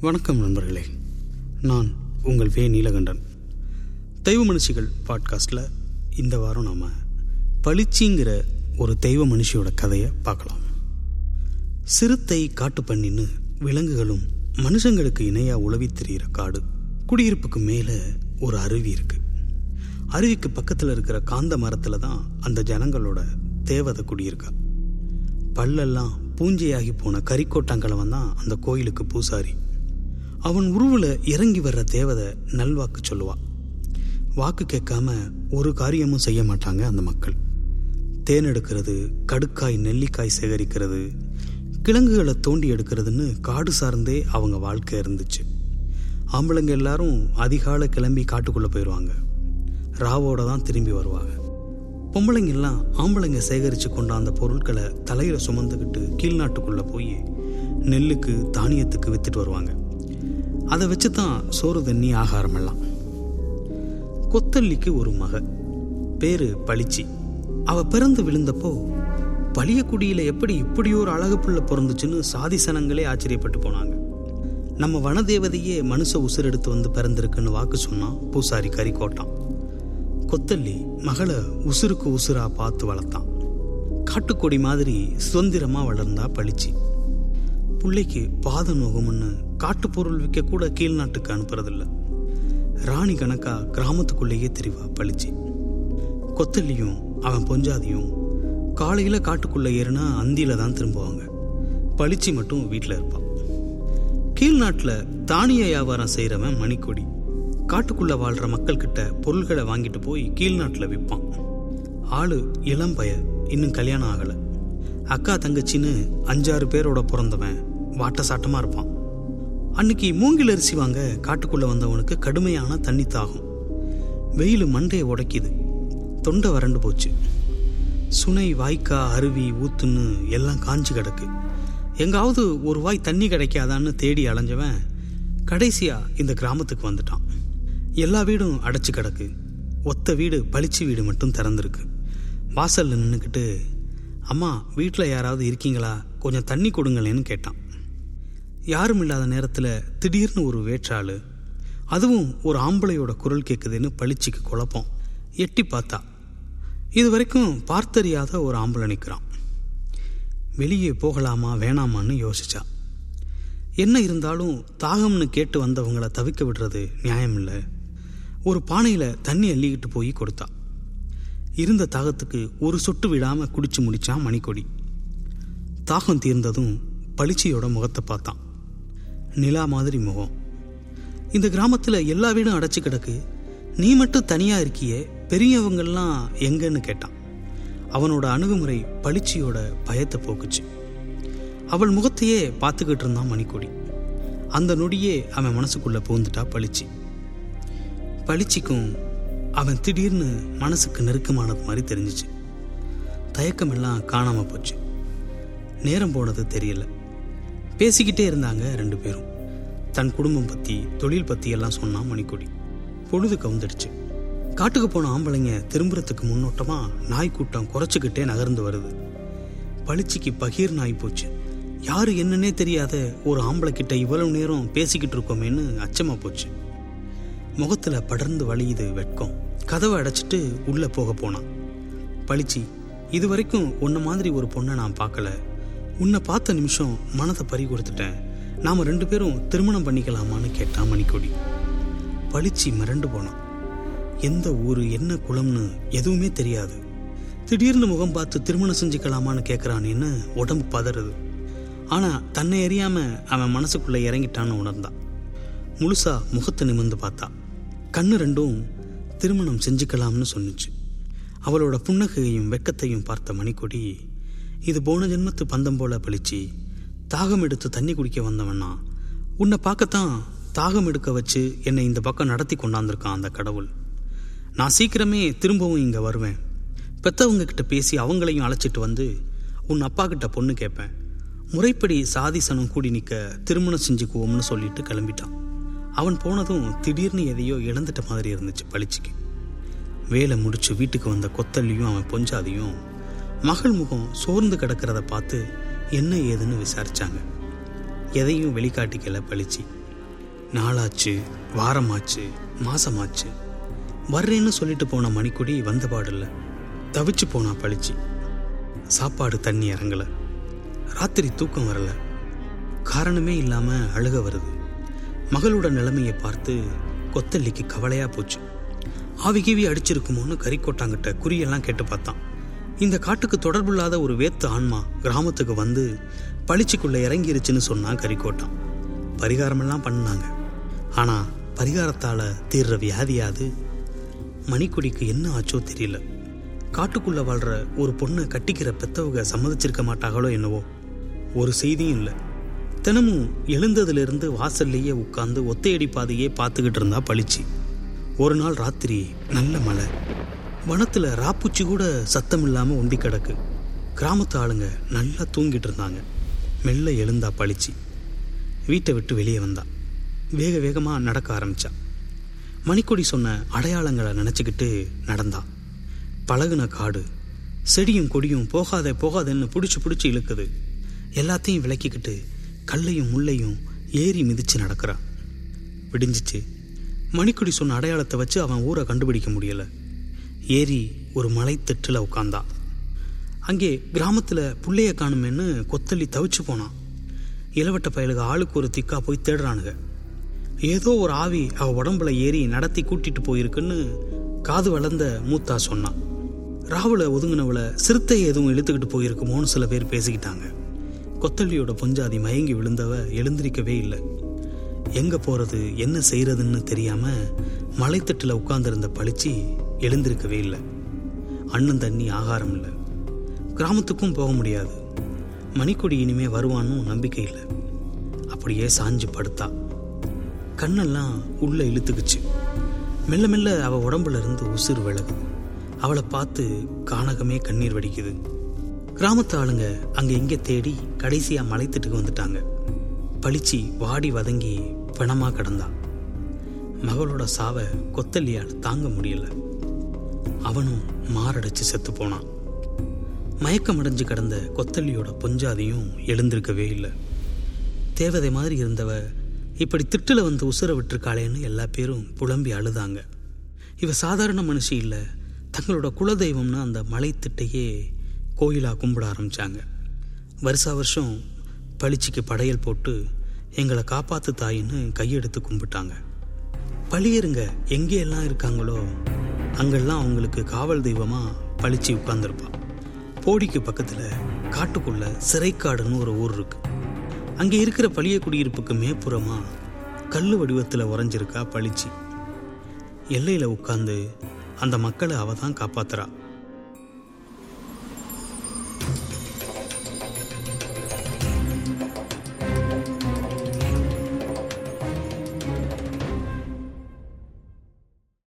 வணக்கம் நண்பர்களே. நான் உங்கள் வே. நீலகண்டன். தெய்வ மனுஷிகள் பாட்காஸ்டில் இந்த வாரம் நாம் பளிச்சிங்கிற ஒரு தெய்வ மனுஷியோட கதையை பார்க்கலாம். சிறுத்தை காட்டு பண்ணின்னு விலங்குகளும் மனுஷங்களுக்கு இணையாக உழவி தெரிகிற காடு குடியிருப்புக்கு மேலே ஒரு அருவி இருக்குது அருவிக்கு பக்கத்தில் இருக்கிற காந்த மரத்தில் தான் அந்த ஜனங்களோட தேவதை குடியிருக்கா. பல்லெல்லாம் பூஞ்சையாகி போன கரிக்கோட்டாங்கிழவன் தான் அந்த கோயிலுக்கு பூசாரி. அவன் உருவில் இறங்கி வர்ற தேவதை நல்வாக்கு சொல்லுவாள் வாக்கு கேட்காம ஒரு காரியமும் செய்ய மாட்டாங்க அந்த மக்கள். தேன் எடுக்கிறது கடுக்காய் நெல்லிக்காய் சேகரிக்கிறது கிழங்குகளை தோண்டி எடுக்கிறதுன்னு காடு சார்ந்தே அவங்க வாழ்க்கை இருந்துச்சு. ஆம்பளைங்க எல்லாரும் அதிகாலை கிளம்பி காட்டுக்குள்ளே போயிடுவாங்க ராவோட தான் திரும்பி வருவாங்க. பொம்பளைங்க எல்லாம் ஆம்பளைங்க சேகரித்து கொண்ட அந்த பொருட்களை தலையில் சுமந்துக்கிட்டு கீழ்நாட்டுக்குள்ளே போய் நெல்லுக்கு தானியத்துக்கு விற்றுட்டு வருவாங்க. அதை வச்சு தான் சோறு தண்ணி ஆகாரம் எல்லாம். கொத்தல்லிக்கு ஒரு மக. பேரு பளிச்சி. அவ பிறந்து விழுந்தப்போ பளியக்குடியில எப்படி இப்படி ஒரு அழகு புள்ள பிறந்துச்சுன்னு சாதி சனங்களே ஆச்சரியப்பட்டு போனாங்க. நம்ம வனதேவதையே மனுஷ உசுர் எடுத்து வந்து பிறந்திருக்குன்னு வாக்கு சொன்னான் பூசாரி கறிக்கோட்டான் கொத்தல்லி மகளை உசுருக்கு உசுரா பார்த்து வளர்த்தான். காட்டுக்கொடி மாதிரி சுதந்திரமா வளர்ந்தா பளிச்சி. பிள்ளைக்கு பாத நோகம்னு காட்டுப்பொருள் விற்க கூட கீழ்நாட்டுக்கு அனுப்புறதில்ல. ராணி கணக்கா கிராமத்துக்குள்ளேயே தெரிவா பளிச்சி. கொத்தல்லியும் அவன் பொஞ்சாதியும் காலையில காட்டுக்குள்ள ஏறுனா அந்தியில தான் திரும்புவாங்க. பளிச்சி மட்டும் வீட்டில் இருப்பான் கீழ்நாட்டில் தானிய வியாபாரம் செய்கிறவன் மணிக்கொடி. காட்டுக்குள்ள வாழ்ற மக்கள் கிட்ட பொருள்களை வாங்கிட்டு போய் கீழ்நாட்டில் விற்பான் ஆளு இளம் பய இன்னும் கல்யாணம் ஆகலை. அக்கா தங்கச்சின்னு அஞ்சாறு பேரோட பிறந்தவன் வாட்ட சாட்டமாக இருப்பான். அன்னைக்கு மூங்கில் அரிசி வாங்க காட்டுக்குள்ளே வந்தவனுக்கு கடுமையான தண்ணி தாகும் வெயில் மண்டையை உடைக்குது. தொண்டை வறண்டு போச்சு. சுனை வாய்க்கா அருவி ஊத்துன்னு எல்லாம் காஞ்சு கிடக்கு. எங்காவது ஒரு வாய் தண்ணி கிடைக்காதான்னு தேடி அலைஞ்சவன் கடைசியா இந்த கிராமத்துக்கு வந்துட்டான். எல்லா வீடும் அடைச்சு கிடக்கு. ஒத்த வீடு பளிச்சு வீடு மட்டும் திறந்துருக்கு. வாசல்ல நின்றுக்கிட்டு அம்மா வீட்டில் யாராவது இருக்கீங்களா? கொஞ்சம் தண்ணி கொடுங்களேன்னு கேட்டான். யாரும் இல்லாத நேரத்தில் திடீர்னு ஒரு வேற்றாள் அதுவும் ஒரு ஆம்பளையோட குரல் கேட்குதுன்னு பளிச்சிக்கு குழப்பம். எட்டி பார்த்தா இது வரைக்கும் பார்த்தறியாத ஒரு ஆம்பளை நிற்கிறான் வெளியே போகலாமா வேணாமான்னு யோசிச்சா. என்ன இருந்தாலும் தாகம்னு கேட்டு வந்தவங்களை தவிக்க விடுறது நியாயம் இல்லை ஒரு பானையில் தண்ணி அள்ளிக்கிட்டு போய் கொடுத்தா. இருந்த தாகத்துக்கு ஒரு சொட்டு விடாமல் குடிச்சு முடிச்சான் மணிக்கொடி. தாகம் தீர்ந்ததும் பளிச்சியோட முகத்தை பார்த்தான். நிலா மாதிரி முகம். இந்த கிராமத்தில் எல்லா வீடும் அடைச்சி கிடக்கு. நீ மட்டும் தனியாக இருக்கியே பெரியவங்கள்லாம் எங்கன்னு கேட்டான். அவனோட அணுகுமுறை பளிச்சியோட பயத்தை போக்குச்சு. அவள் முகத்தையே பார்த்துக்கிட்டு இருந்தான் மணிக்கொடி. அந்த நொடியே அவன் மனசுக்குள்ளே பூந்துட்டா பளிச்சி. பளிச்சிக்கும் அவன் திடீர்னு மனசுக்கு நெருக்கமானது மாதிரி தெரிஞ்சிச்சு. தயக்கமெல்லாம் காணாமல் போச்சு. நேரம் போனது தெரியலை. பேசிக்கிட்டே இருந்தாங்க ரெண்டு பேரும். தன் குடும்பம் பற்றி தொழில் பற்றி எல்லாம் சொன்னான் மணிக்கொடி. பொழுது கவுந்துடுச்சு. காட்டுக்கு போன ஆம்பளைங்க திரும்புறதுக்கு முன்னோட்டமாக நாய் கூட்டம் குறைச்சிக்கிட்டே நகர்ந்து வருது. பளிச்சிக்கு பகீர் நாய் போச்சு. யாரு என்னன்னே தெரியாத ஒரு ஆம்பளை கிட்ட இவ்வளவு நேரம் பேசிக்கிட்டு இருக்கோமேன்னு அச்சமாக போச்சு. முகத்தில் படர்ந்து வழியுது வெட்கம். கதவை அடைச்சிட்டு உள்ளே போக போனான் பளிச்சி இது வரைக்கும் உன்ன மாதிரி ஒரு பொண்ணை நான் பார்க்கல. உன்னை பார்த்த நிமிஷம் மனதை பறி கொடுத்துட்டேன். நாம் ரெண்டு பேரும் திருமணம் பண்ணிக்கலாமான்னு கேட்டான் மணிக்கொடி. பளிச்சு மிரண்டு போனான். எந்த ஊர் என்ன குளம்னு எதுவுமே தெரியாது. திடீர்னு முகம் பார்த்து திருமணம் செஞ்சுக்கலாமான்னு கேட்குறானேன்னு உடம்பு பதறுது. ஆனால் தன்னை எறியாமல் அவன் மனசுக்குள்ளே இறங்கிட்டான்னு உணர்ந்தான். முழுசா முகத்தை நிமிர்ந்து பார்த்தா. கண்ணு ரெண்டும் திருமணம் செஞ்சுக்கலாம்னு சொன்னுச்சு. அவளோட புன்னகையையும் வெக்கத்தையும் பார்த்த மணிக்கொடி இது போன ஜென்மத்து பந்தம் போல பளிச்சு தாகம் எடுத்து தண்ணி குடிக்க வந்தவன்னா உன்னை பார்க்கத்தான் தாகம் எடுக்க வச்சு என்னை இந்த பக்கம் நடத்தி கொண்டாந்துருக்கான் அந்த கடவுள். நான் சீக்கிரமே திரும்பவும் இங்கே வருவேன். பெத்தவங்க கிட்ட பேசி அவங்களையும் அழைச்சிட்டு வந்து உன் அப்பா கிட்ட பொண்ணு கேட்பேன். முறைப்படி சாதி சனம் கூடி நிற்க திருமணம் செஞ்சுக்குவோம்னு சொல்லிட்டு கிளம்பிட்டான். அவன் போனதும் திடீர்னு எதையோ இழந்துட்ட மாதிரி இருந்துச்சு பளிச்சுக்கு. வேலை முடிச்சு வீட்டுக்கு வந்த கொத்தல்லையும் அவன் பொஞ்சாதியும் மகள் முகம் சோர்ந்து கிடக்கிறத பார்த்து என்ன ஏதுன்னு விசாரிச்சாங்க. எதையும் வெளிக்காட்டிக்கல பளிச்சு நாளாச்சு வாரமாச்சு மாசமாச்சு. வர்றேன்னு சொல்லிட்டு போன மணிக்கொடி வந்த பாடில்ல. தவிச்சு போனா பளிச்சு சாப்பாடு தண்ணி இறங்கல. ராத்திரி தூக்கம் வரல. காரணமே இல்லாம அழுக வருது. மகளோட நிலைமையை பார்த்து கொத்தல்லிக்கு கவலையா போச்சு. ஆவி கீவி அடிச்சிருக்குமோன்னு கறிக்கோட்டாங்கிட்ட குறியெல்லாம் கேட்டு பார்த்தான். இந்த காட்டுக்கு தொடர்பில்லாத ஒரு வேத்து ஆன்மா கிராமத்துக்கு வந்து பளிச்சுக்குள்ள இறங்கிருச்சுன்னு சொன்னான் கறிக்கோட்டான் பரிகாரமெல்லாம் பண்ணாங்க. ஆனால் பரிகாரத்தால் தீர்ற வியாதியாது மணிக்கொடிக்கு என்ன ஆச்சோ தெரியல. காட்டுக்குள்ள வாழ்ற ஒரு பொண்ணை கட்டிக்கிற பெத்தவங்க சம்மதிச்சிருக்க மாட்டாங்களோ என்னவோ? ஒரு செய்தியும் இல்லை. தினமும் எழுந்ததுலேருந்து வாசல்லையே உட்காந்து ஒத்தையடி பாதையே பார்த்துக்கிட்டு இருந்தா பளிச்சு. ஒரு நாள் ராத்திரி நல்ல மழை. வனத்தில் ராப்பூச்சி கூட சத்தம் இல்லாமல் ஒண்டி கிடக்கு. கிராமத்து ஆளுங்க நல்லா தூங்கிட்டு இருந்தாங்க. மெல்ல எழுந்தா பளிச்சு. வீட்டை விட்டு வெளியே வந்தா. வேக வேகமாக நடக்க ஆரம்பித்தா மணிக்கொடி சொன்ன அடையாளங்களை நினச்சிக்கிட்டு நடந்தா. பழகுன காடு. செடியும் கொடியும் போகாதே போகாதேன்னு பிடிச்சி பிடிச்சி இழுக்குது. எல்லாத்தையும் விளக்கிக்கிட்டு கல்லையும் முள்ளையும் ஏறி மிதித்து நடக்கிறான் விடிஞ்சிச்சு. மணிக்குடி சொன்ன அடையாளத்தை வச்சு அவன் ஊரை கண்டுபிடிக்க முடியல. ஏறி ஒரு மலைத்தட்டில் உட்காந்தா அங்கே கிராமத்தில் புள்ளைய காணுமேன்னு கொத்தள்ளி தவிச்சு போனான். இளவட்ட பயலுக ஆளுக்கு ஒரு திக்கா போய் தேடுறானுங்க ஏதோ ஒரு ஆவி அவ உடம்புல ஏறி நடத்தி கூட்டிட்டு போயிருக்குன்னு காது வளர்ந்த மூத்தா சொன்னான். ராவுல ஒதுங்கினவளை சிறுத்தை எதுவும் இழுத்துக்கிட்டு போயிருக்குமோன்னு சில பேர் பேசிக்கிட்டாங்க. கொத்தள்ளியோட பொஞ்சாதி மயங்கி விழுந்தவ எழுந்திருக்கவே இல்லை. எங்க போறது என்ன செய்யறதுன்னு தெரியாம மலைத்தட்டில் உட்கார்ந்திருந்த பளிச்சு எழுந்திருக்கவே இல்லை. அண்ணன் தண்ணி ஆகாரம் இல்லை. கிராமத்துக்கும் போக முடியாது. மணிக்கொடி இனிமே வருவான்னு நம்பிக்கை இல்லை. அப்படியே சாஞ்சு படுத்தா. கண்ணெல்லாம் உள்ள இழுத்துக்குச்சு. மெல்ல மெல்ல அவ உடம்புல இருந்து உசுறு விலகு அவளை பார்த்து கானகமே கண்ணீர் வடிக்குது. கிராமத்து ஆளுங்க அங்க இங்க தேடி கடைசியா மலைத்திட்டுக்கு வந்துட்டாங்க. பளிச்சி வாடி வதங்கி பிணமா கிடந்தா. மகளோட சாவை கொத்தல்லியால் தாங்க முடியல. அவனும் மாரடைச்சு செத்து போனான். மயக்கமடைஞ்சு கிடந்த கொத்தல்லியோட பொஞ்சாதியும் எழுந்திருக்கவே இல்லை. தேவதை மாதிரி இருந்தவ இப்படி திட்டுல வந்து உசுர விட்டுருக்காளேன்னு எல்லா பேரும் புலம்பி அழுதாங்க. இவ சாதாரண மனுஷி இல்லை. தங்களோட குலதெய்வம்னு அந்த மலை திட்டையே கோயிலாக கும்பிட ஆரம்பிச்சாங்க. வருஷா வருஷம் பளிச்சிக்கு படையல் போட்டு எங்களை காப்பாற்று தாயின்னு கையெடுத்து கும்பிட்டாங்க. பழியருங்க எங்கேயெல்லாம் இருக்காங்களோ அங்கெல்லாம் அவங்களுக்கு காவல் தெய்வமா பழிச்சு உட்காந்துருப்பான் போடிக்கு பக்கத்துல காட்டுக்குள்ள சிறைக்காடுன்னு ஒரு ஊர் இருக்கு. அங்கே இருக்கிற பழிய குடியிருப்புக்கு மேப்புறமா கல்லு வடிவத்தில் உறைஞ்சிருக்கா பளிச்சு. எல்லையில் உட்காந்து அந்த மக்களை அவ தான் காப்பாத்துறா.